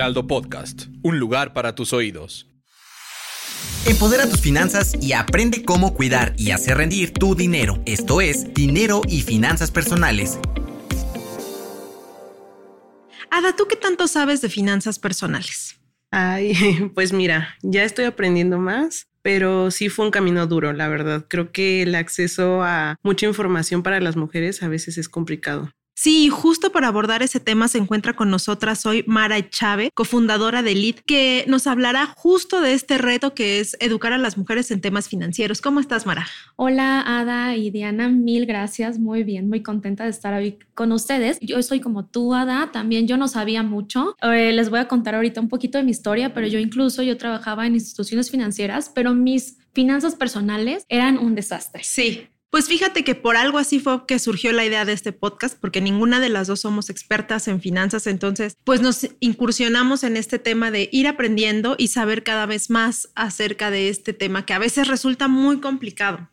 Heraldo Podcast, un lugar para tus oídos. Empodera tus finanzas y aprende cómo cuidar y hacer rendir tu dinero. Esto es Dinero y Finanzas Personales. Ada, ¿tú qué tanto sabes de finanzas personales? Ay, pues mira, ya estoy aprendiendo más, pero sí fue un camino duro, la verdad. Creo que el acceso a mucha información para las mujeres a veces es complicado. Sí, justo para abordar ese tema se encuentra con nosotras hoy Mara Chávez, cofundadora de LID, que nos hablará justo de este reto que es educar a las mujeres en temas financieros. ¿Cómo estás, Mara? Hola, Ada y Diana, mil gracias. Muy bien, muy contenta de estar hoy con ustedes. Yo soy como tú, Ada, también yo no sabía mucho. Eh, les voy a contar ahorita un poquito de mi historia, pero yo incluso yo trabajaba en instituciones financieras, pero mis finanzas personales eran un desastre. Sí. Pues fíjate que por algo así fue que surgió la idea de este podcast, porque ninguna de las dos somos expertas en finanzas, entonces pues nos incursionamos en este tema de ir aprendiendo y saber cada vez más acerca de este tema que a veces resulta muy complicado.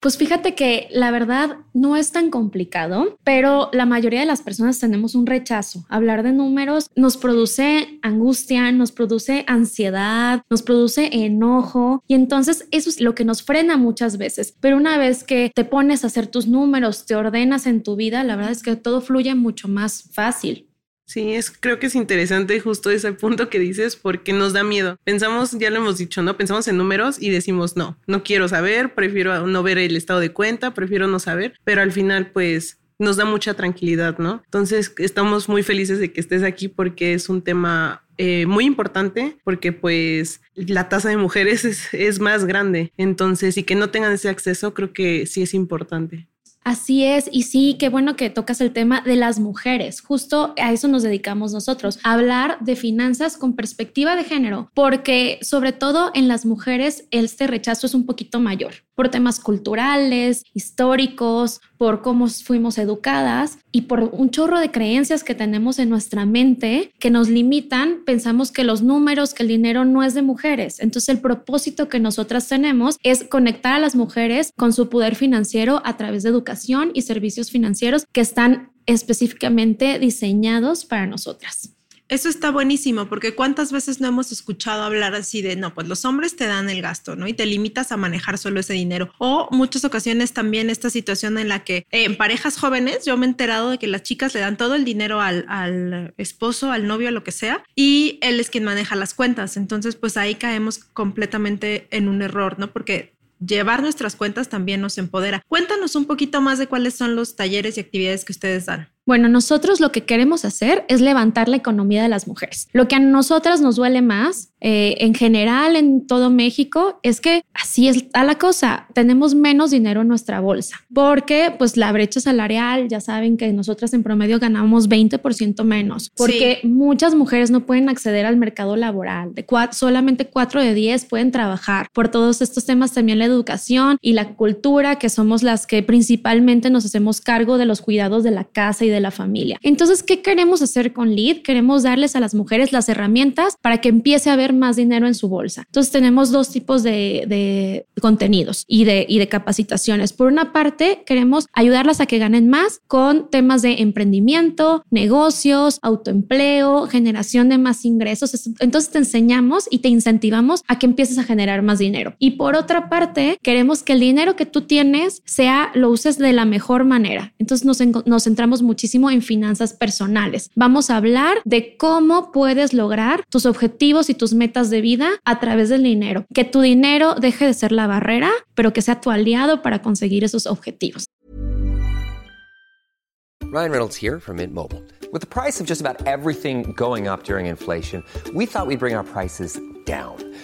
Pues fíjate que la verdad no es tan complicado, pero la mayoría de las personas tenemos un rechazo. Hablar de números nos produce angustia, nos produce ansiedad, nos produce enojo y entonces eso es lo que nos frena muchas veces. Pero una vez que te pones a hacer tus números, te ordenas en tu vida, la verdad es que todo fluye mucho más fácil. Sí, es, creo que es interesante justo ese punto que dices porque nos da miedo. Pensamos, ya lo hemos dicho, ¿no? Pensamos en números y decimos, no, no quiero saber, prefiero no ver el estado de cuenta, prefiero no saber, pero al final pues nos da mucha tranquilidad, ¿no? Entonces estamos muy felices de que estés aquí porque es un tema eh, muy importante porque pues la tasa de mujeres es, es más grande. Entonces, y que no tengan ese acceso, creo que sí es importante. Así es, y sí, qué bueno que tocas el tema de las mujeres. Justo a eso nos dedicamos nosotros, a hablar de finanzas con perspectiva de género, porque sobre todo en las mujeres este rechazo es un poquito mayor por temas culturales, históricos, por cómo fuimos educadas y por un chorro de creencias que tenemos en nuestra mente que nos limitan. Pensamos que los números, que el dinero no es de mujeres. Entonces el propósito que nosotras tenemos es conectar a las mujeres con su poder financiero a través de educación y servicios financieros que están específicamente diseñados para nosotras. Eso está buenísimo, porque cuántas veces no hemos escuchado hablar así de, no, pues los hombres te dan el gasto, ¿no? Y te limitas a manejar solo ese dinero. O muchas ocasiones también esta situación en la que en parejas jóvenes yo me he enterado de que las chicas le dan todo el dinero al, al esposo, al novio, a lo que sea, y él es quien maneja las cuentas. Entonces, pues ahí caemos completamente en un error, ¿no? Porque llevar nuestras cuentas también nos empodera. Cuéntanos un poquito más de cuáles son los talleres y actividades que ustedes dan. Bueno, nosotros lo que queremos hacer es levantar la economía de las mujeres. Lo que a nosotras nos duele más, eh, en general en todo México, es que así está la cosa. Tenemos menos dinero en nuestra bolsa porque pues la brecha salarial, ya saben que nosotras en promedio ganamos 20% menos porque muchas mujeres no pueden acceder al mercado laboral. De solamente 4 de 10 pueden trabajar. Por todos estos temas también la educación y la cultura, que somos las que principalmente nos hacemos cargo de los cuidados de la casa y de la familia. Entonces, ¿qué queremos hacer con Lead? Queremos darles a las mujeres las herramientas para que empiece a haber más dinero en su bolsa. Entonces, tenemos dos tipos de, contenidos y de, capacitaciones. Por una parte, queremos ayudarlas a que ganen más con temas de emprendimiento, negocios, autoempleo, generación de más ingresos. Entonces, te enseñamos y te incentivamos a que empieces a generar más dinero. Y por otra parte, queremos que el dinero que tú tienes sea, lo uses de la mejor manera. Entonces, nos, nos centramos muchísimo en finanzas personales. Vamos a hablar de cómo puedes lograr tus objetivos y tus metas de vida a través del dinero. Que tu dinero deje de ser la barrera, pero que sea tu aliado para conseguir esos objetivos. Ryan Reynolds here from Mint Mobile. With the price of just about everything going up during inflation, we thought we'd bring our prices down.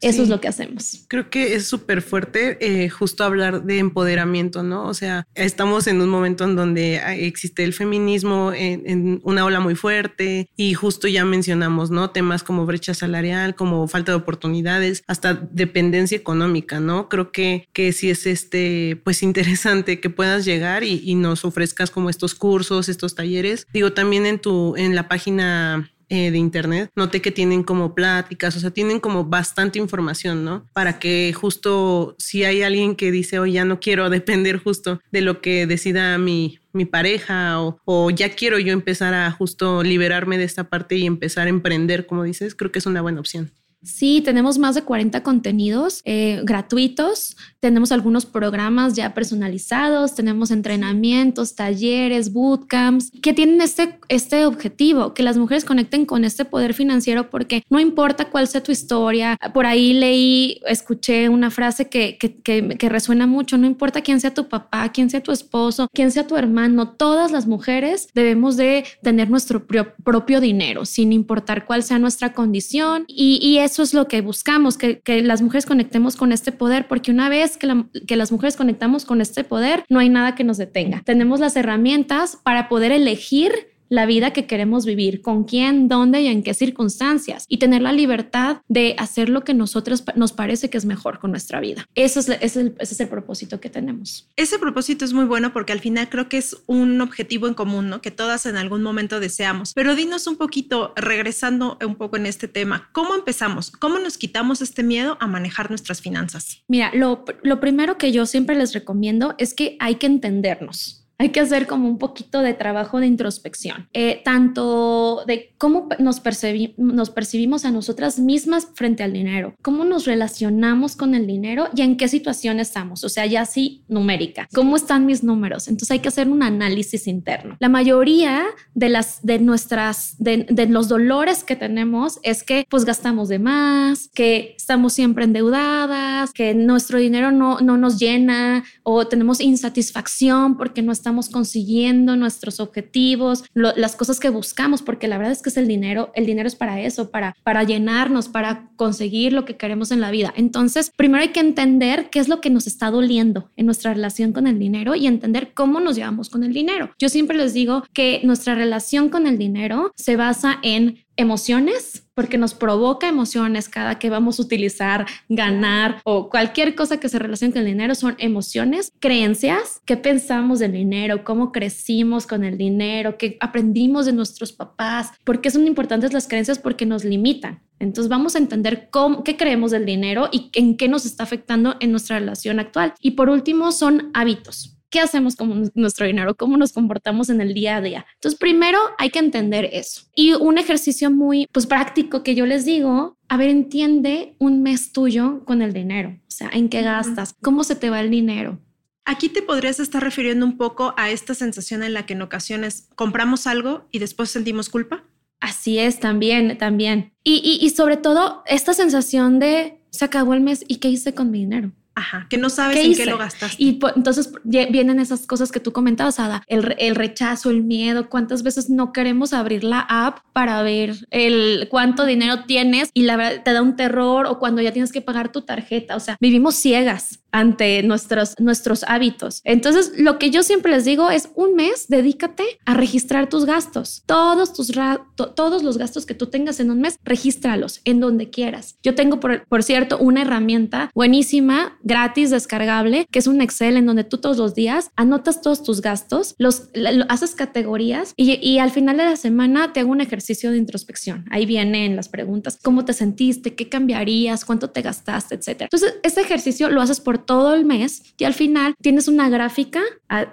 Eso Sí. es lo que hacemos. Creo que es súper fuerte eh, justo hablar de empoderamiento, ¿no? O sea, estamos en un momento en donde ah, existe el feminismo en, en una ola muy fuerte y justo ya mencionamos, ¿no? Temas como brecha salarial, como falta de oportunidades, hasta dependencia económica, ¿no? Creo que, que sí es este, pues interesante que puedas llegar y, y nos ofrezcas como estos cursos, estos talleres. Digo, también en tu, en la página eh, de internet, noté que tienen como pláticas, o sea, tienen como bastante información, ¿no? Para que justo si hay alguien que dice, oye, ya no quiero depender justo de lo que decida mi, mi pareja o, o ya quiero yo empezar a justo liberarme de esta parte y empezar a emprender, como dices, creo que es una buena opción. Sí, tenemos más de 40 contenidos eh, gratuitos, tenemos algunos programas ya personalizados, tenemos entrenamientos, talleres, bootcamps, que tienen este, este objetivo, que las mujeres conecten con este poder financiero porque no importa cuál sea tu historia, por ahí leí, escuché una frase que, que, que, que resuena mucho, no importa quién sea tu papá, quién sea tu esposo, quién sea tu hermano, todas las mujeres debemos de tener nuestro pro- propio dinero, sin importar cuál sea nuestra condición. Y, y eso es lo que buscamos, que, las mujeres conectemos con este poder, porque una vez que las mujeres conectamos con este poder, no hay nada que nos detenga. Tenemos las herramientas para poder elegir la vida que queremos vivir, con quién, dónde y en qué circunstancias, y tener la libertad de hacer lo que nosotros nos parece que es mejor con nuestra vida. Eso es, ese es el, ese es el propósito que tenemos. Ese propósito es muy bueno porque al final creo que es un objetivo en común, ¿no? Que todas en algún momento deseamos. Pero dinos un poquito, regresando un poco en este tema, ¿cómo empezamos? ¿Cómo nos quitamos este miedo a manejar nuestras finanzas? Mira, lo, lo primero que yo siempre les recomiendo es que hay que entendernos. Hay que hacer como un poquito de trabajo de introspección, eh, tanto de cómo nos, percibi- nos percibimos a nosotras mismas frente al dinero, cómo nos relacionamos con el dinero y en qué situación estamos, o sea, ya así numérica, cómo están mis números. Entonces hay que hacer un análisis interno. La mayoría de las de nuestras de, de los dolores que tenemos es que pues gastamos de más, que estamos siempre endeudadas, que nuestro dinero no, no nos llena o tenemos insatisfacción porque no estamos consiguiendo nuestros objetivos, las cosas que buscamos, porque la verdad es que es el dinero, el dinero es para eso, para, para llenarnos, para conseguir lo que queremos en la vida. Entonces, primero hay que entender qué es lo que nos está doliendo en nuestra relación con el dinero y entender cómo nos llevamos con el dinero. Yo siempre les digo que nuestra relación con el dinero se basa en emociones, porque nos provoca emociones cada que vamos a utilizar, ganar o cualquier cosa que se relacione con el dinero son emociones, creencias, qué pensamos del dinero, cómo crecimos con el dinero, qué aprendimos de nuestros papás, porque son importantes las creencias porque nos limitan. Entonces vamos a entender cómo, qué creemos del dinero y en qué nos está afectando en nuestra relación actual. Y por último son hábitos. ¿Qué hacemos con nuestro dinero? ¿Cómo nos comportamos en el día a día? Entonces, primero hay que entender eso. Y un ejercicio muy pues, práctico que yo les digo, a ver, entiende un mes tuyo con el dinero. O sea, ¿en qué gastas? ¿Cómo se te va el dinero? Aquí te podrías estar refiriendo un poco a esta sensación en la que en ocasiones compramos algo y después sentimos culpa. Así es, también, también. Y, y, y sobre todo, esta sensación de se acabó el mes y qué hice con mi dinero. Ajá, que no sabes ¿Qué en hice? qué lo gastaste. Y po- entonces vienen esas cosas que tú comentabas, Ada, el, el rechazo, el miedo, cuántas veces no queremos abrir la app para ver el cuánto dinero tienes y la verdad te da un terror o cuando ya tienes que pagar tu tarjeta, o sea, vivimos ciegas ante nuestros, nuestros hábitos. Entonces, lo que yo siempre les digo es un mes, dedícate a registrar tus gastos. Todos tus to- todos los gastos que tú tengas en un mes, regístralos en donde quieras. Yo tengo, por, por cierto, una herramienta buenísima, gratis, descargable, que es un Excel en donde tú todos los días anotas todos tus gastos, los lo- haces categorías y, y al final de la semana te hago un ejercicio de introspección. Ahí vienen las preguntas, ¿cómo te sentiste? ¿Qué cambiarías? ¿Cuánto te gastaste? Etcétera. Entonces, este ejercicio lo haces por todo el mes y al final tienes una gráfica,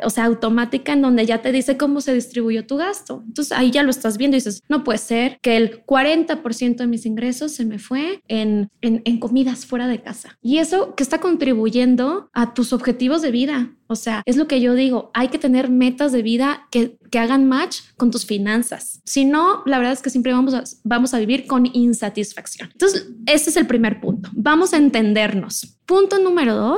o sea, automática en donde ya te dice cómo se distribuyó tu gasto. Entonces, ahí ya lo estás viendo y dices, no puede ser que el 40% de mis ingresos se me fue en, en, en comidas fuera de casa. Y eso que está contribuyendo a tus objetivos de vida. O sea, es lo que yo digo, hay que tener metas de vida que, que hagan match con tus finanzas. Si no, la verdad es que siempre vamos a, vamos a vivir con insatisfacción. Entonces, ese es el primer punto. Vamos a entendernos. Punto número dos,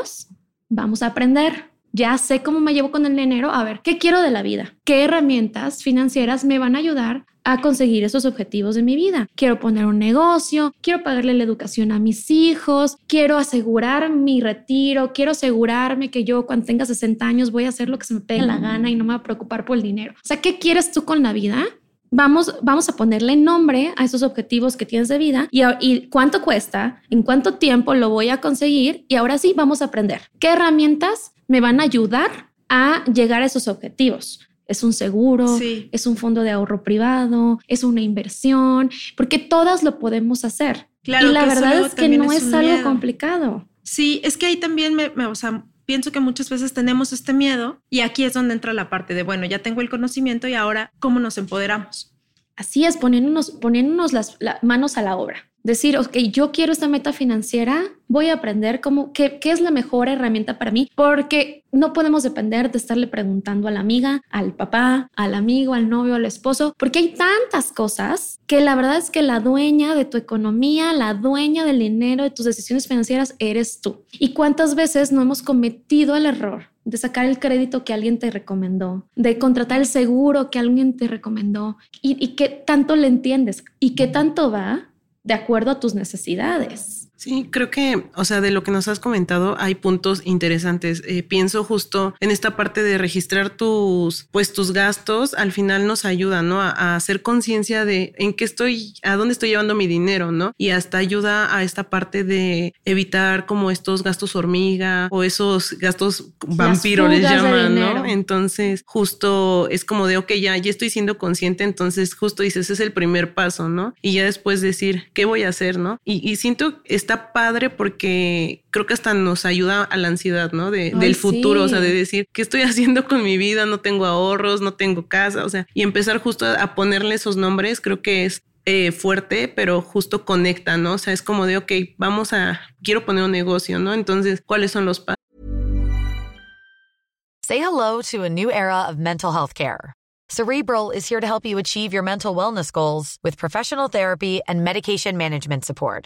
vamos a aprender. Ya sé cómo me llevo con el dinero. A ver, ¿qué quiero de la vida? ¿Qué herramientas financieras me van a ayudar a conseguir esos objetivos de mi vida. Quiero poner un negocio, quiero pagarle la educación a mis hijos, quiero asegurar mi retiro, quiero asegurarme que yo cuando tenga 60 años voy a hacer lo que se me pegue la gana y no me voy a preocupar por el dinero. O sea, ¿qué quieres tú con la vida? Vamos, vamos a ponerle nombre a esos objetivos que tienes de vida y, y cuánto cuesta, en cuánto tiempo lo voy a conseguir y ahora sí vamos a aprender qué herramientas me van a ayudar a llegar a esos objetivos. Es un seguro, es un fondo de ahorro privado, es una inversión, porque todas lo podemos hacer. Claro, y la verdad es que no es, algo complicado. Sí, es que ahí también me, o sea, pienso que muchas veces tenemos este miedo y aquí es donde entra la parte de, bueno, ya tengo el conocimiento y ahora, ¿cómo nos empoderamos? Así es, poniéndonos, poniéndonos las manos a la obra decir, ok, yo quiero esta meta financiera, voy a aprender cómo, qué, qué es la mejor herramienta para mí, porque no podemos depender de estarle preguntando a la amiga, al papá, al amigo, al novio, al esposo, porque hay tantas cosas que la verdad es que la dueña de tu economía, la dueña del dinero, de tus decisiones financieras, eres tú. ¿Y cuántas veces no hemos cometido el error de sacar el crédito que alguien te recomendó, de contratar el seguro que alguien te recomendó y, qué tanto le entiendes y qué tanto va de acuerdo a tus necesidades. Sí, creo que, o sea, de lo que nos has comentado, hay puntos interesantes. Eh, pienso justo en esta parte de registrar tus, pues tus gastos, al final nos ayuda, ¿no? A, hacer conciencia de en qué estoy, a dónde estoy llevando mi dinero, ¿no? Y hasta ayuda a esta parte de evitar como estos gastos hormiga o esos gastos vampiro les llaman, ¿no? Entonces, justo es como de, ok, ya, ya estoy siendo consciente, entonces justo dices, ese es el primer paso, ¿no? Y ya después decir, ¿qué voy a hacer, ¿no? Y, y siento, está padre porque creo que hasta nos ayuda a la ansiedad, ¿no? De, del futuro, o sea, de decir, ¿qué estoy haciendo con mi vida? No tengo ahorros, no tengo casa, o sea, y empezar justo a ponerle esos nombres, creo que es eh, fuerte, pero justo conecta, ¿no? O sea, es como de, ok, vamos a, quiero poner un negocio, ¿no? Entonces, ¿cuáles son los pasos? Say hello to a new era of mental health care. Cerebral is here to help you achieve your mental wellness goals with professional therapy and medication management support.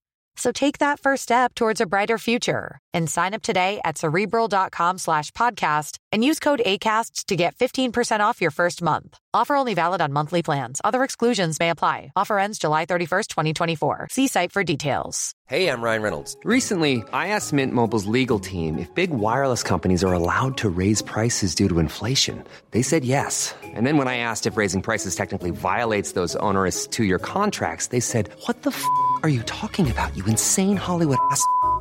So take that first step towards a brighter future and sign up today at cerebral.com slash podcast and use code ACasts to get 15% off your first month. Offer only valid on monthly plans. Other exclusions may apply. Offer ends July 31st, 2024. See site for details. Hey, I'm Ryan Reynolds. Recently, I asked Mint Mobile's legal team if big wireless companies are allowed to raise prices due to inflation. They said yes. And then when I asked if raising prices technically violates those onerous two year contracts, they said, What the f are you talking about, you insane Hollywood ass?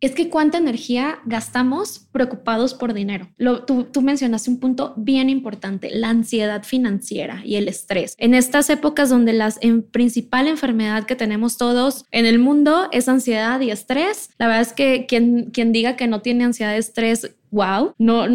Es que cuánta energía gastamos preocupados por dinero. Lo, tú, tú mencionaste un punto bien importante, la ansiedad financiera y el estrés. En estas épocas donde la en principal enfermedad que tenemos todos en el mundo es ansiedad y estrés, la verdad es que quien, quien diga que no tiene ansiedad y estrés wow, no,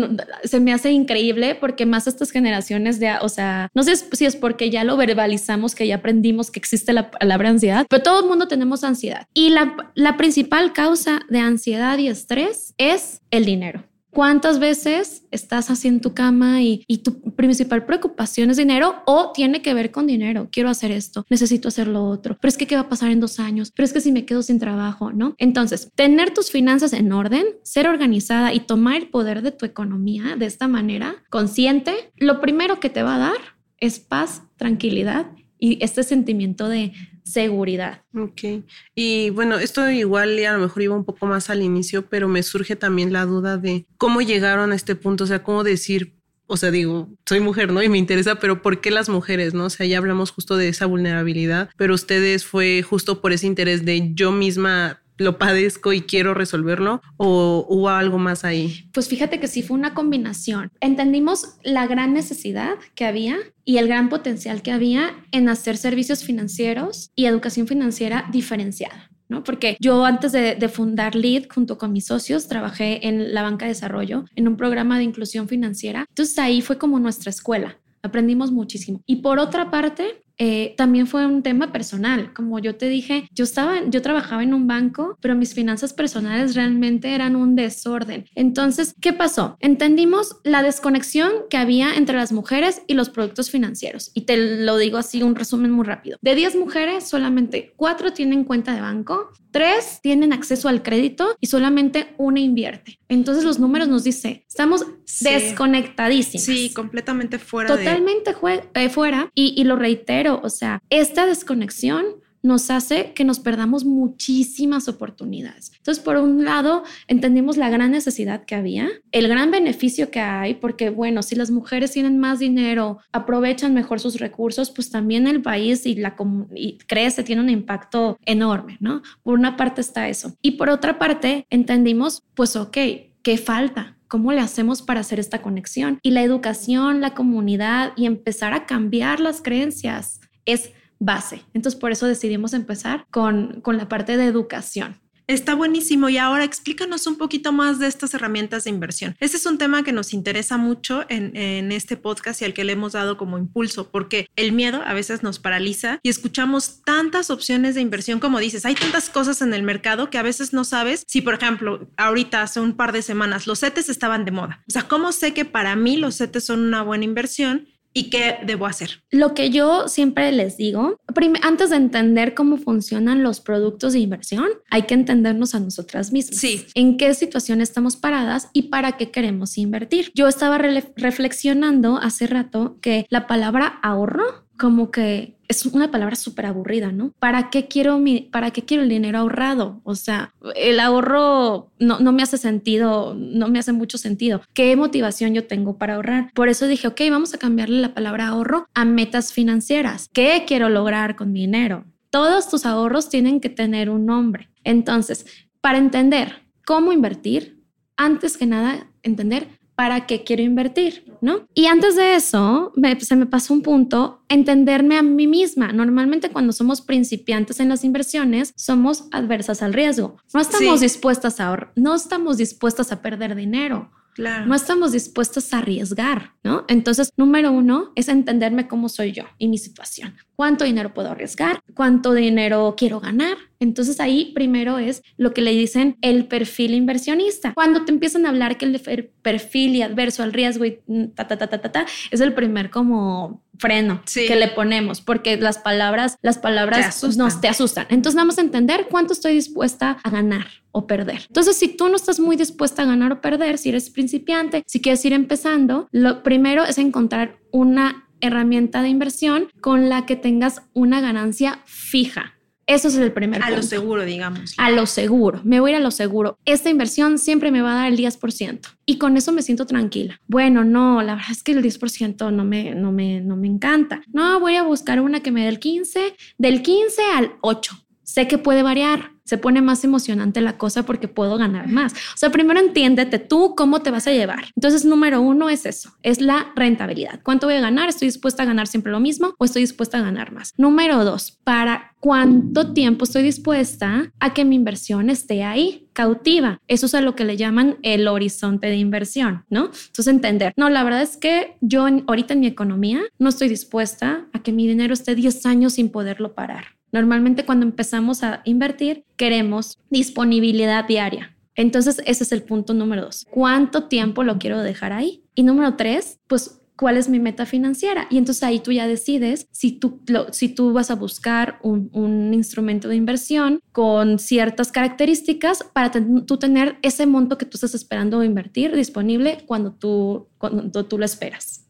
se me hace increíble porque más estas generaciones de, o sea, no sé si es porque ya lo verbalizamos, que ya aprendimos que existe la palabra ansiedad, pero todo el mundo tenemos ansiedad. Y la, la principal causa de ansiedad y estrés es el dinero. ¿Cuántas veces estás así en tu cama y, tu principal preocupación es dinero o tiene que ver con dinero? Quiero hacer esto, necesito hacer lo otro, pero es que qué va a pasar en dos años, pero es que si me quedo sin trabajo, ¿no? Entonces, tener tus finanzas en orden, ser organizada y tomar el poder de tu economía de esta manera, consciente, lo primero que te va a dar es paz, tranquilidad y este sentimiento de seguridad. Ok. Y bueno, esto igual a lo mejor iba un poco más al inicio, pero me surge también la duda de cómo llegaron a este punto, o sea, cómo decir, o sea, digo, soy mujer, ¿no? Y me interesa, pero ¿por qué las mujeres, no? O sea, ya hablamos justo de esa vulnerabilidad, pero ustedes fue justo por ese interés de yo misma lo padezco y quiero resolverlo o hubo algo más ahí? Pues fíjate que sí fue una combinación. Entendimos la gran necesidad que había y el gran potencial que había en hacer servicios financieros y educación financiera diferenciada. ¿no? Porque yo antes de, fundar LEAD junto con mis socios trabajé en la banca de desarrollo, en un programa de inclusión financiera. Entonces ahí fue como nuestra escuela. Aprendimos muchísimo. Y por otra parte, eh, también fue un tema personal. Como yo te dije, yo estaba, yo trabajaba en un banco, pero mis finanzas personales realmente eran un desorden. Entonces, ¿qué pasó? Entendimos la desconexión que había entre las mujeres y los productos financieros. Y te lo digo así, un resumen muy rápido. De 10 mujeres, solamente 4 tienen cuenta de banco, 3 tienen acceso al crédito y solamente una invierte. Entonces los números nos dice, estamos sí. desconectadísimos. Sí, completamente fuera. Totalmente de... eh, fuera. Y, y lo reitero, o sea, esta desconexión nos hace que nos perdamos muchísimas oportunidades. Entonces, por un lado, entendimos la gran necesidad que había, el gran beneficio que hay, porque bueno, si las mujeres tienen más dinero, aprovechan mejor sus recursos, pues también el país y la y crece, tiene un impacto enorme, ¿no? Por una parte está eso. Y por otra parte, entendimos, pues, ok, ¿qué falta? ¿Cómo le hacemos para hacer esta conexión? Y la educación, la comunidad y empezar a cambiar las creencias es base. Entonces, por eso decidimos empezar con, con la parte de educación. Está buenísimo. Y ahora explícanos un poquito más de estas herramientas de inversión. Este es un tema que nos interesa mucho en, en, este podcast y al que le hemos dado como impulso, porque el miedo a veces nos paraliza y escuchamos tantas opciones de inversión como dices. Hay tantas cosas en el mercado que a veces no sabes si, por ejemplo, ahorita hace un par de semanas los CETES estaban de moda. O sea, ¿cómo sé que para mí los CETES son una buena inversión? ¿Y qué debo hacer? Lo que yo siempre les digo, antes de entender cómo funcionan los productos de inversión, hay que entendernos a nosotras mismas. Sí. En qué situación estamos paradas y para qué queremos invertir. Yo estaba re reflexionando hace rato que la palabra ahorro como que es una palabra súper aburrida, ¿no? ¿Para qué quiero mi, para qué quiero el dinero ahorrado? O sea, el ahorro no, no me hace sentido, no me hace mucho sentido. ¿Qué motivación yo tengo para ahorrar? Por eso dije, ok, vamos a cambiarle la palabra ahorro a metas financieras. ¿Qué quiero lograr con mi dinero? Todos tus ahorros tienen que tener un nombre. Entonces, para entender cómo invertir, antes que nada, entender para qué quiero invertir, ¿no? Y antes de eso, me, se me pasó un punto, entenderme a mí misma. Normalmente cuando somos principiantes en las inversiones, somos adversas al riesgo. No estamos sí. dispuestas a ahorrar, no estamos dispuestas a perder dinero. Claro. No estamos dispuestos a arriesgar, ¿no? Entonces, número uno es entenderme cómo soy yo y mi situación. ¿Cuánto dinero puedo arriesgar? ¿Cuánto dinero quiero ganar? Entonces ahí primero es lo que le dicen el perfil inversionista. Cuando te empiezan a hablar que el perfil y adverso al riesgo y ta, ta, ta, ta, ta, ta es el primer como freno sí. que le ponemos porque las palabras las palabras te nos te asustan. Entonces vamos a entender cuánto estoy dispuesta a ganar o perder. Entonces, si tú no estás muy dispuesta a ganar o perder, si eres principiante, si quieres ir empezando, lo primero es encontrar una herramienta de inversión con la que tengas una ganancia fija. Eso es el primer A punto. lo seguro, digamos. A lo seguro. Me voy a ir a lo seguro. Esta inversión siempre me va a dar el 10% y con eso me siento tranquila. Bueno, no, la verdad es que el 10% no me, no, me, no me encanta. No, voy a buscar una que me dé el 15, del 15 al 8. Sé que puede variar, se pone más emocionante la cosa porque puedo ganar más. O sea, primero entiéndete tú cómo te vas a llevar. Entonces, número uno es eso, es la rentabilidad. ¿Cuánto voy a ganar? ¿Estoy dispuesta a ganar siempre lo mismo o estoy dispuesta a ganar más? Número dos, ¿para cuánto tiempo estoy dispuesta a que mi inversión esté ahí? cautiva. Eso es a lo que le llaman el horizonte de inversión, ¿no? Entonces entender, no, la verdad es que yo ahorita en mi economía no estoy dispuesta a que mi dinero esté 10 años sin poderlo parar. Normalmente cuando empezamos a invertir queremos disponibilidad diaria. Entonces ese es el punto número dos. ¿Cuánto tiempo lo quiero dejar ahí? Y número tres, pues cuál es mi meta financiera. Y entonces ahí tú ya decides si tú, si tú vas a buscar un, instrumento de inversión con ciertas características para tú tener ese monto que tú estás esperando invertir disponible cuando tú, cuando tú lo esperas.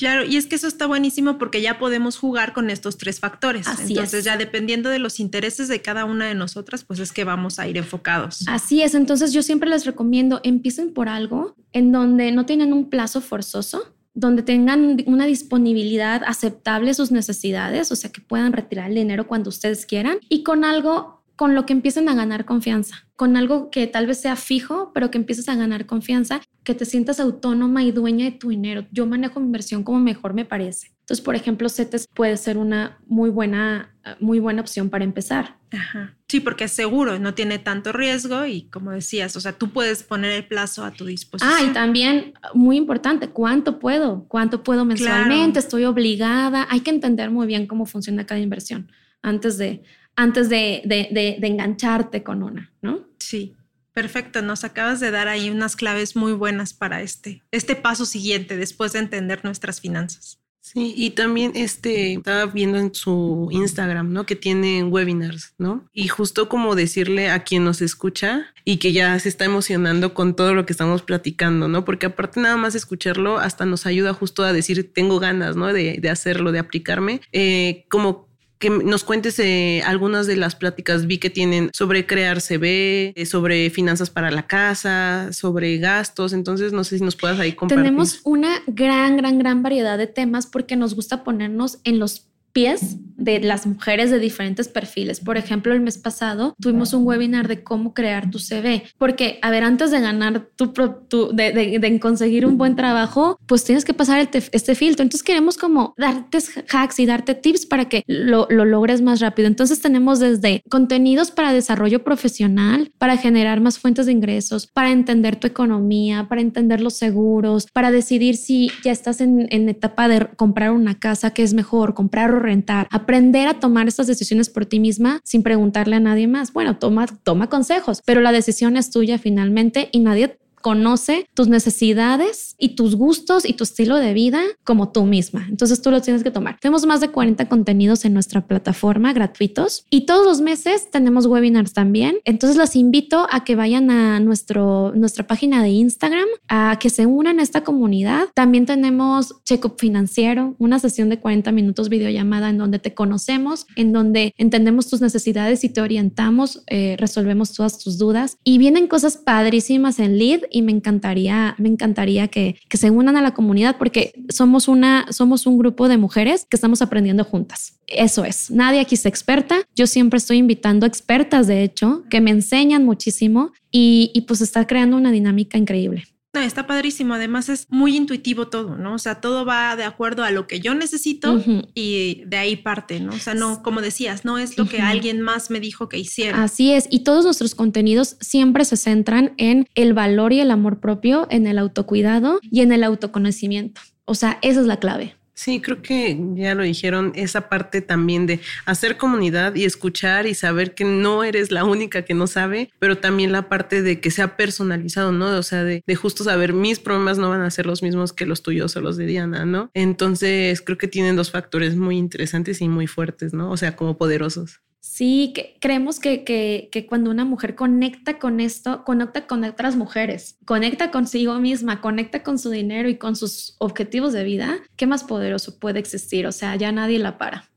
Claro, y es que eso está buenísimo porque ya podemos jugar con estos tres factores. Así entonces, es. ya dependiendo de los intereses de cada una de nosotras, pues es que vamos a ir enfocados. Así es. Entonces, yo siempre les recomiendo empiecen por algo en donde no tienen un plazo forzoso, donde tengan una disponibilidad aceptable sus necesidades, o sea, que puedan retirar el dinero cuando ustedes quieran y con algo con lo que empiecen a ganar confianza, con algo que tal vez sea fijo, pero que empieces a ganar confianza, que te sientas autónoma y dueña de tu dinero. Yo manejo mi inversión como mejor me parece. Entonces, por ejemplo, CETES puede ser una muy buena, muy buena opción para empezar. Ajá. Sí, porque es seguro, no tiene tanto riesgo y como decías, o sea, tú puedes poner el plazo a tu disposición. Ah, y también muy importante, ¿cuánto puedo? ¿Cuánto puedo mensualmente? ¿Estoy obligada? Hay que entender muy bien cómo funciona cada inversión antes de, antes de, de, de, de engancharte con una, ¿no? Sí. Perfecto, nos acabas de dar ahí unas claves muy buenas para este, este paso siguiente después de entender nuestras finanzas. Sí, y también este estaba viendo en su Instagram, ¿no? Que tienen webinars, ¿no? Y justo como decirle a quien nos escucha y que ya se está emocionando con todo lo que estamos platicando, ¿no? Porque aparte nada más escucharlo hasta nos ayuda justo a decir tengo ganas, ¿no? De, de hacerlo, de aplicarme, eh, como que nos cuentes eh, algunas de las pláticas vi que tienen sobre crear CV, eh, sobre finanzas para la casa, sobre gastos. Entonces, no sé si nos puedas ahí compartir. Tenemos una gran, gran, gran variedad de temas porque nos gusta ponernos en los pies de las mujeres de diferentes perfiles. Por ejemplo, el mes pasado tuvimos un webinar de cómo crear tu CV, porque, a ver, antes de ganar tu, tu de, de, de, conseguir un buen trabajo, pues tienes que pasar el este filtro. Entonces queremos como darte hacks y darte tips para que lo, lo logres más rápido. Entonces tenemos desde contenidos para desarrollo profesional, para generar más fuentes de ingresos, para entender tu economía, para entender los seguros, para decidir si ya estás en, en etapa de comprar una casa, que es mejor, comprar rentar, aprender a tomar estas decisiones por ti misma sin preguntarle a nadie más. Bueno, toma, toma consejos, pero la decisión es tuya finalmente y nadie conoce tus necesidades y tus gustos y tu estilo de vida como tú misma. Entonces tú lo tienes que tomar. Tenemos más de 40 contenidos en nuestra plataforma gratuitos y todos los meses tenemos webinars también. Entonces las invito a que vayan a nuestro, nuestra página de Instagram, a que se unan a esta comunidad. También tenemos Checkup Financiero, una sesión de 40 minutos videollamada en donde te conocemos, en donde entendemos tus necesidades y te orientamos, eh, resolvemos todas tus dudas. Y vienen cosas padrísimas en lead y me encantaría, me encantaría que, que, se unan a la comunidad porque somos una, somos un grupo de mujeres que estamos aprendiendo juntas. Eso es, nadie aquí es experta. Yo siempre estoy invitando expertas, de hecho, que me enseñan muchísimo y, y pues está creando una dinámica increíble. No, está padrísimo. Además es muy intuitivo todo, ¿no? O sea, todo va de acuerdo a lo que yo necesito uh -huh. y de ahí parte, ¿no? O sea, no, como decías, no es lo que uh -huh. alguien más me dijo que hiciera. Así es. Y todos nuestros contenidos siempre se centran en el valor y el amor propio, en el autocuidado y en el autoconocimiento. O sea, esa es la clave. Sí, creo que ya lo dijeron, esa parte también de hacer comunidad y escuchar y saber que no eres la única que no sabe, pero también la parte de que sea personalizado, ¿no? O sea, de, de justo saber mis problemas no van a ser los mismos que los tuyos o los de Diana, ¿no? Entonces creo que tienen dos factores muy interesantes y muy fuertes, ¿no? O sea, como poderosos. Sí, que creemos que, que, que, cuando una mujer conecta con esto, conecta con otras mujeres, conecta consigo misma, conecta con su dinero y con sus objetivos de vida, ¿qué más poderoso puede existir? O sea, ya nadie la para.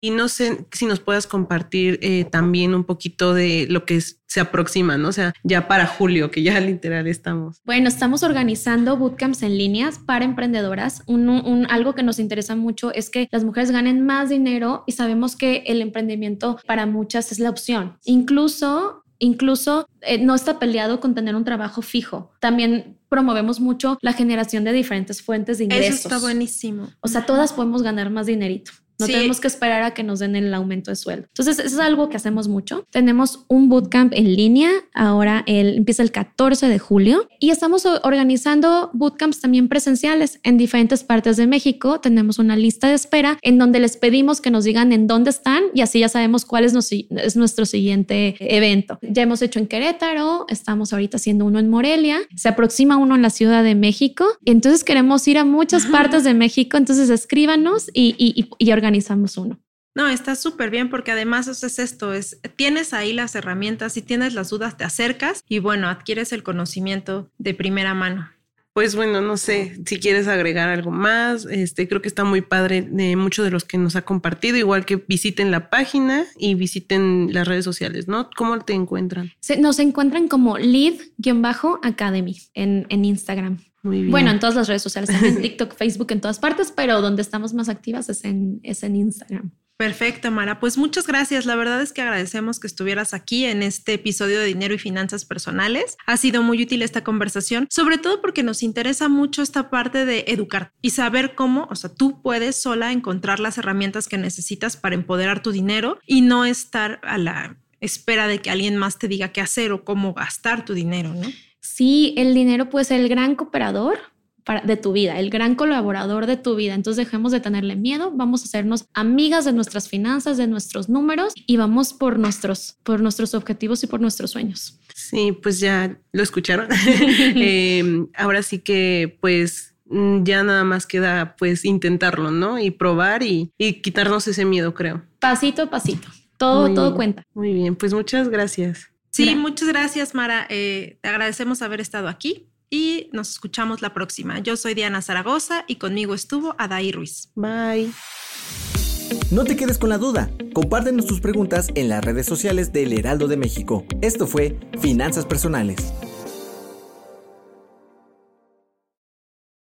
Y no sé si nos puedas compartir eh, también un poquito de lo que es, se aproxima, ¿no? O sea, ya para julio, que ya literal estamos. Bueno, estamos organizando bootcamps en líneas para emprendedoras. Un, un, algo que nos interesa mucho es que las mujeres ganen más dinero y sabemos que el emprendimiento para muchas es la opción. Incluso Incluso eh, no está peleado con tener un trabajo fijo. También promovemos mucho la generación de diferentes fuentes de ingresos. Eso está buenísimo. O sea, todas podemos ganar más dinerito. No sí. tenemos que esperar a que nos den el aumento de sueldo. Entonces, eso es algo que hacemos mucho. Tenemos un bootcamp en línea. Ahora el, empieza el 14 de julio y estamos organizando bootcamps también presenciales en diferentes partes de México. Tenemos una lista de espera en donde les pedimos que nos digan en dónde están y así ya sabemos cuál es, nos, es nuestro siguiente evento. Ya hemos hecho en Querétaro, estamos ahorita haciendo uno en Morelia, se aproxima uno en la Ciudad de México. Entonces queremos ir a muchas ah. partes de México. Entonces escríbanos y, y, y, y organizamos uno. No, está súper bien porque además eso es esto, es tienes ahí las herramientas, si tienes las dudas te acercas y bueno, adquieres el conocimiento de primera mano. Pues bueno, no sé si quieres agregar algo más. Este creo que está muy padre de muchos de los que nos ha compartido, igual que visiten la página y visiten las redes sociales, ¿no? ¿Cómo te encuentran? Se, nos encuentran como lead-academy en, en Instagram. Muy bien. Bueno, en todas las redes sociales, en TikTok, Facebook, en todas partes, pero donde estamos más activas es en, es en Instagram. Perfecto, Mara. Pues muchas gracias. La verdad es que agradecemos que estuvieras aquí en este episodio de Dinero y Finanzas Personales. Ha sido muy útil esta conversación, sobre todo porque nos interesa mucho esta parte de educar y saber cómo, o sea, tú puedes sola encontrar las herramientas que necesitas para empoderar tu dinero y no estar a la espera de que alguien más te diga qué hacer o cómo gastar tu dinero, ¿no? Sí, el dinero puede ser el gran cooperador de tu vida, el gran colaborador de tu vida. Entonces dejemos de tenerle miedo, vamos a hacernos amigas de nuestras finanzas, de nuestros números y vamos por nuestros, por nuestros objetivos y por nuestros sueños. Sí, pues ya lo escucharon. Em, ahora sí que pues mm, ya nada más queda pues intentarlo, ¿no? Y probar y, quitarnos ese miedo, creo. Pasito a pasito. Todo, todo cuenta. Muy bien, pues muchas gracias. Sí, muchas gracias, Mara. Eh, te agradecemos haber estado aquí y nos escuchamos la próxima. Yo soy Diana Zaragoza y conmigo estuvo Adaí Ruiz. Bye. No te quedes con la duda. Compártenos tus preguntas en las redes sociales del Heraldo de México. Esto fue Finanzas Personales.